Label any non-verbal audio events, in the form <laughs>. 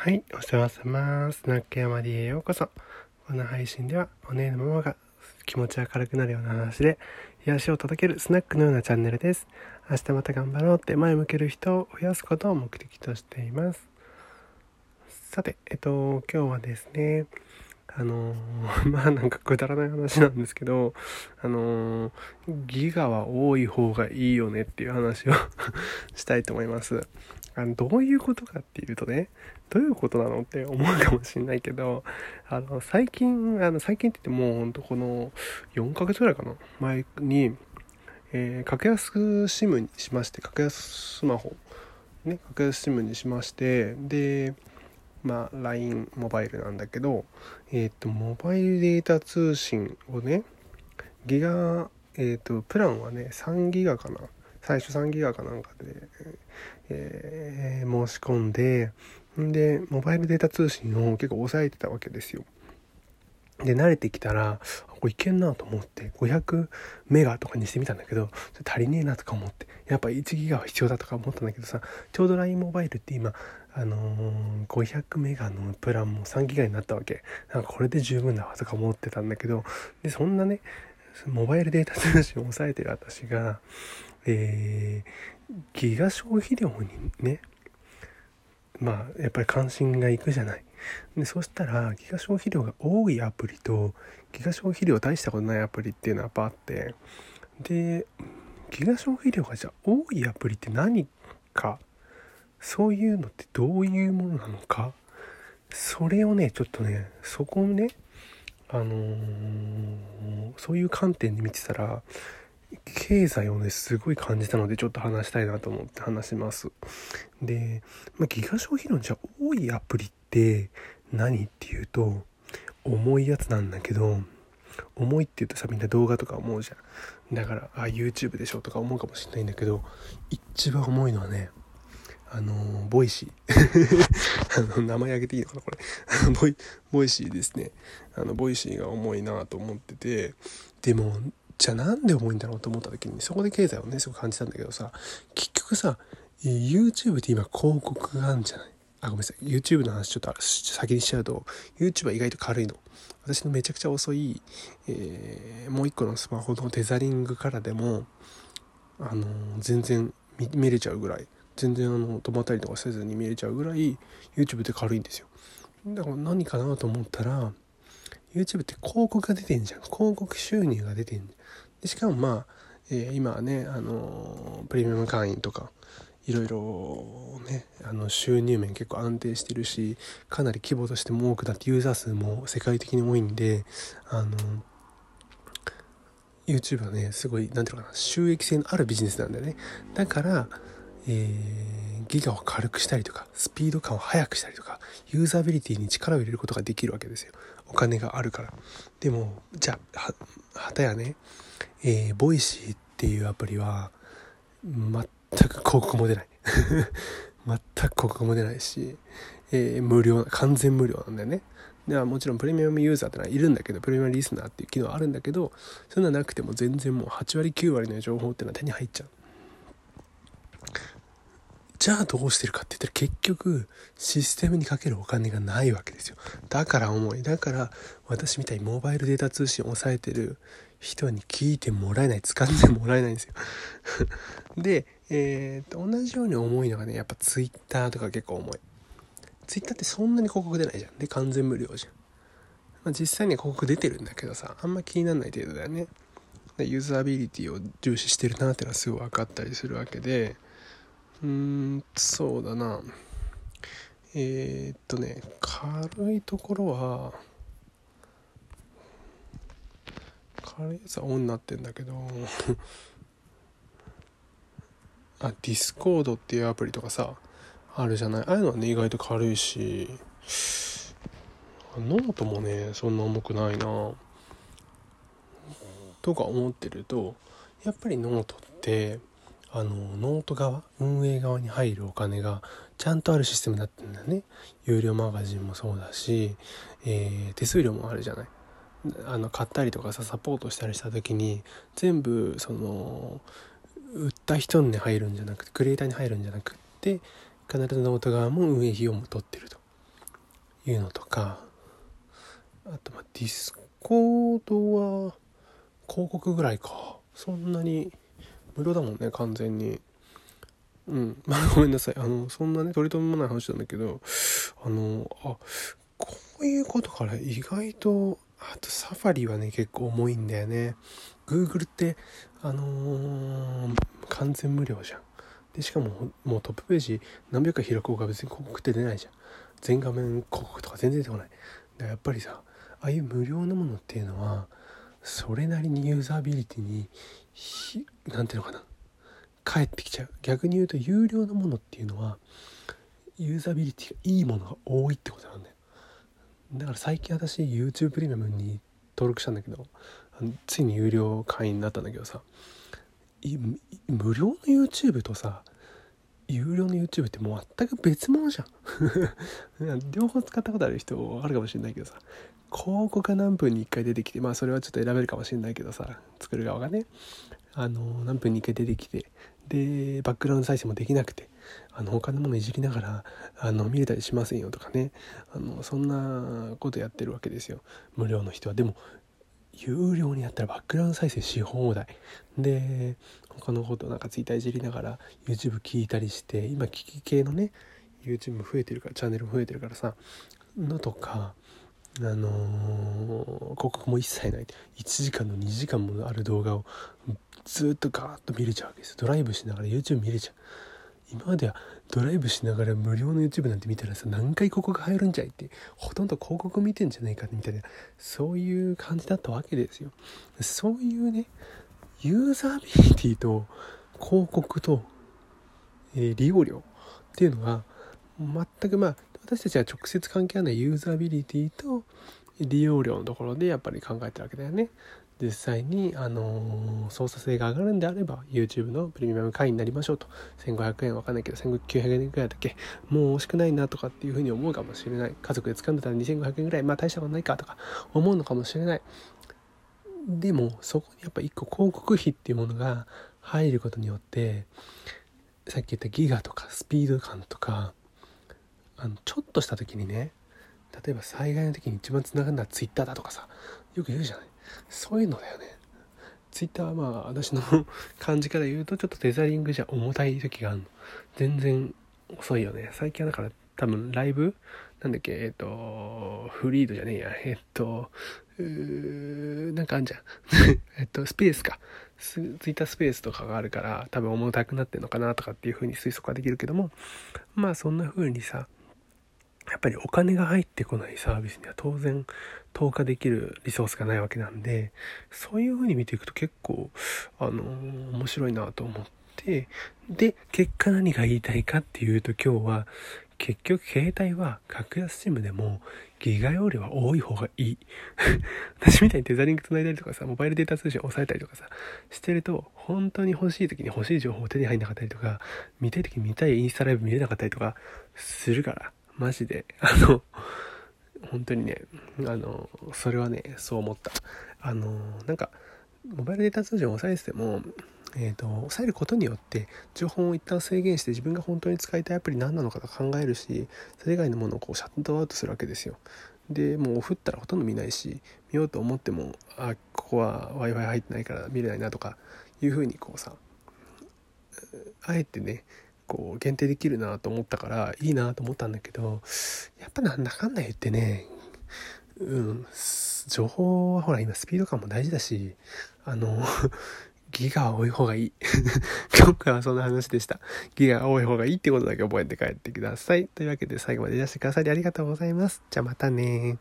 はい、お世話様。スナック山 D へようこそ。この配信では、お姉のママが気持ち明るくなるような話で、癒しを届けるスナックのようなチャンネルです。明日また頑張ろうって前向ける人を増やすことを目的としています。さて、えっと、今日はですね、あの <laughs> まあなんかくだらない話なんですけど、あのギガは多い方がいいよねっていう話を <laughs> したいと思います。あのどういうことかっていうとねどういうことなのって思うかもしれないけどあの最近あの最近って言ってもうほんとこの4ヶ月ぐらいかな。前に、えー格安 SIM にしまして格安スマホ。ね格安 SIM にしましてでまあ LINE モバイルなんだけどえっ、とモバイルデータ通信をねギガえっ、とプランはね3ギガかな。最初3ギガかなんかで、えー申し込んでんでモバイルデータ通信を結構抑えてたわけですよ。で慣れてきたらこれいけんなと思って500メガとかにしてみたんだけど足りねえなとか思ってやっぱ1ギガは必要だとか思ったんだけどさちょうど LINE モバイルって今あのー500メガのプランも3ギガになったわけ。なんかこれで十分だわとか思ってたんだけどでそんなねモバイルデータ通信を抑えてる私がえーギガ消費量にねまあやっぱり関心がいくじゃない。でそしたらギガ消費量が多いアプリとギガ消費量大したことないアプリっていうのはやっぱあってでギガ消費量がじゃあ多いアプリって何か？そういうのってどういうものなのか？それをねちょっとねそこをねあのーそういう観点で見てたら経済をねすごい感じたのでちょっと話したいなと思って話します。で、まあ、ギガ消費量じゃ多いアプリって何っていうと重いやつなんだけど重いって言うとさみんな動画とか思うじゃん。だからあ YouTube でしょとか思うかもしれないんだけど一番重いのはねあのー Voicy。<laughs> あの名前挙げていいのかなこれ。ボイ Voicy ですね。あの Voicy が重いなと思っててでもじゃあなんで重いんだろうと思った時にそこで経済をねすごく感じたんだけどさ結局さ YouTube って今広告があるんじゃない？あごめんなさい。YouTube の話ちょっと先にしちゃうと YouTube は意外と軽いの。私のめちゃくちゃ遅い、えーもう一個のスマホのテザリングからでもあのー全然見見れちゃうぐらい。全然あの止まったりとかせずに見れちゃうぐらい YouTube って軽いんですよ。だから何かなと思ったら YouTube って広告が出てんじゃん。広告収入が出てんでしかもまあ、えー今はねあのプレミアム会員とかいろいろねあの収入面結構安定してるしかなり規模としても多くなってユーザー数も世界的に多いんであの YouTube はねすごいなんていうのかな収益性のあるビジネスなんだよね。だから、えーギガを軽くしたりとかスピード感を速くしたりとかユーザビリティに力を入れることができるわけですよ。お金があるから。でもじゃあはたやねえー、 Voicy っていうアプリは全く広告も出ない。<laughs> 全く広告も出ないし、えー無料完全無料なんだよね。ではもちろんプレミアムユーザーってのはいるんだけどプレミアムリスナーっていう機能あるんだけどそんななくても全然もう8割9割の情報っていうのは手に入っちゃう。じゃあどうしてるかって言ったら結局システムにかけるお金がないわけですよ。だから重いだから私みたいにモバイルデータ通信を抑えてる人に聞いてもらえない使ってもらえないんですよ。<laughs> で、えーと同じように重いのがねやっぱツイッターとか結構重い。ツイッターってそんなに広告出ないじゃん。で完全無料じゃん、まあ、実際には広告出てるんだけどさあんま気にならない程度だよね。でユーザビリティを重視してるなってのはすごい分かったりするわけで。うーんそうだな。えー、っとね軽いところは軽いやつはオンになってんだけど <laughs> あ Discord っていうアプリとかさあるじゃない？ああいうのはね意外と軽いしノートもねそんな重くないな。とか思ってるとやっぱりノートってあのノート側運営側に入るお金がちゃんとあるシステムになってんだよね。有料マガジンもそうだし、えー手数料もあるじゃない。あの買ったりとかさサポートしたりした時に全部その売った人に入るんじゃなくてクリエイターに入るんじゃなくって必ずノート側も運営費用も取ってると。いうのとかあとまあ Discord は広告ぐらいか。そんなに無料だもんね完全に。うん。<laughs> まあごめんなさい。あのそんなね取り留めもない話なんだけどあのあこういうことから意外とあと Safari はね結構重いんだよね。Google ってあのー、完全無料じゃん。でしかももうトップページ何百回開こうが別に広告って出ないじゃん。全画面広告とか全然出てこない。だからやっぱりさああいう無料のものっていうのはそれなりにユーザービリティに何ていうのかな。返ってきちゃう。逆に言うと有料のものっていうのはユーザビリティがいいものが多いってことなんだよ。だから最近私 YouTube プレミアムに登録したんだけどついに有料会員になったんだけどさ無料の YouTube とさ有料の YouTube ってもう全く別物じゃん。<laughs> 両方使ったことある人あるかもしれないけどさ広告が何分に1回出てきてまあそれはちょっと選べるかもしれないけどさ作る側がね。あの何分に1回出てきてでバックグラウンド再生もできなくてあの他のものいじりながらあの見れたりしませんよとかね。あのそんなことやってるわけですよ。無料の人は。でも有料になったらバックグラウンド再生し放題。で他のことなんかツイッターいじりながら YouTube 聞いたりして今聞き系のね YouTube 増えてるからチャンネルも増えてるからさのとかあのー、広告も一切ない。1時間の2時間もある動画をずっとガーッと見れちゃうわけです。ドライブしながら YouTube 見れちゃう。今まではドライブしながら無料の YouTube なんて見たらさ何回広告入るんじゃいってほとんど広告見てんじゃないかみたいなそういう感じだったわけですよ。そういうねユーザービリティと広告と、えー、利用料っていうのが全くまあ私たちは直接関係ないユーザビリティと利用料のところでやっぱり考えてるわけだよね。実際に、あのー、操作性が上がるんであれば YouTube のプレミアム会員になりましょうと。1500円わかんないけど1900円ぐらいだっけ？もう惜しくないなとかっていうふうに思うかもしれない。家族で使うんだったら2500円ぐらいまあ大したことないかとか思うのかもしれない。でもそこにやっぱ一個広告費っていうものが入ることによってさっき言ったギガとかスピード感とかあのちょっとした時にね例えば災害の時に一番つながるのは Twitter だとかさよく言うじゃない。そういうのだよね。ツイッターはまあ私の <laughs> 感じから言うとちょっとテザリングじゃ重たい時があるの。全然遅いよね。最近はだから多分ライブなんだっけえっ、とフリードじゃねえや。えっ、とうーなんかあんじゃん。<laughs> えっとスペースか。ツイッタースペースとかがあるから多分重たくなってんのかなとかっていう風に推測はできるけどもまあそんな風にさっぱりお金が入ってこないサービスには当然投下できるリソースがないわけなんでそういう風に見ていくと結構あのー、面白いなと思ってで結果何が言いたいかっていうと今日は結局携帯は格安 SIM でもギガ容量は多い方がいい。<laughs> 私みたいにテザリング繋いだりとかさモバイルデータ通信押さえたりとかさしてると本当に欲しい時に欲しい情報を手に入んなかったりとか見たい時に見たいインスタライブ見れなかったりとかするからマジで。あの本当にねあのそれはねそう思った。あのなんかモバイルデータ通信を抑えててもえーと、抑えることによって情報を一旦制限して自分が本当に使いたいアプリ何なのかと考えるしそれ以外のものをこうシャットアウトするわけですよ。でもう降ったらほとんど見ないし見ようと思ってもあここは w i f i 入ってないから見れないなとかいうふうにこうさあえてねこう限定できるなと思ったからいいなと思ったんだけどやっぱなんだかんだ言ってねうん情報はほら今スピード感も大事だしあの <laughs> ギガは多い方がいい。<laughs> 今回はそんな話でした。ギガが多い方がいいってことだけ覚えて帰ってください。というわけで最後までいらしてくださりありがとうございます。じゃあまたね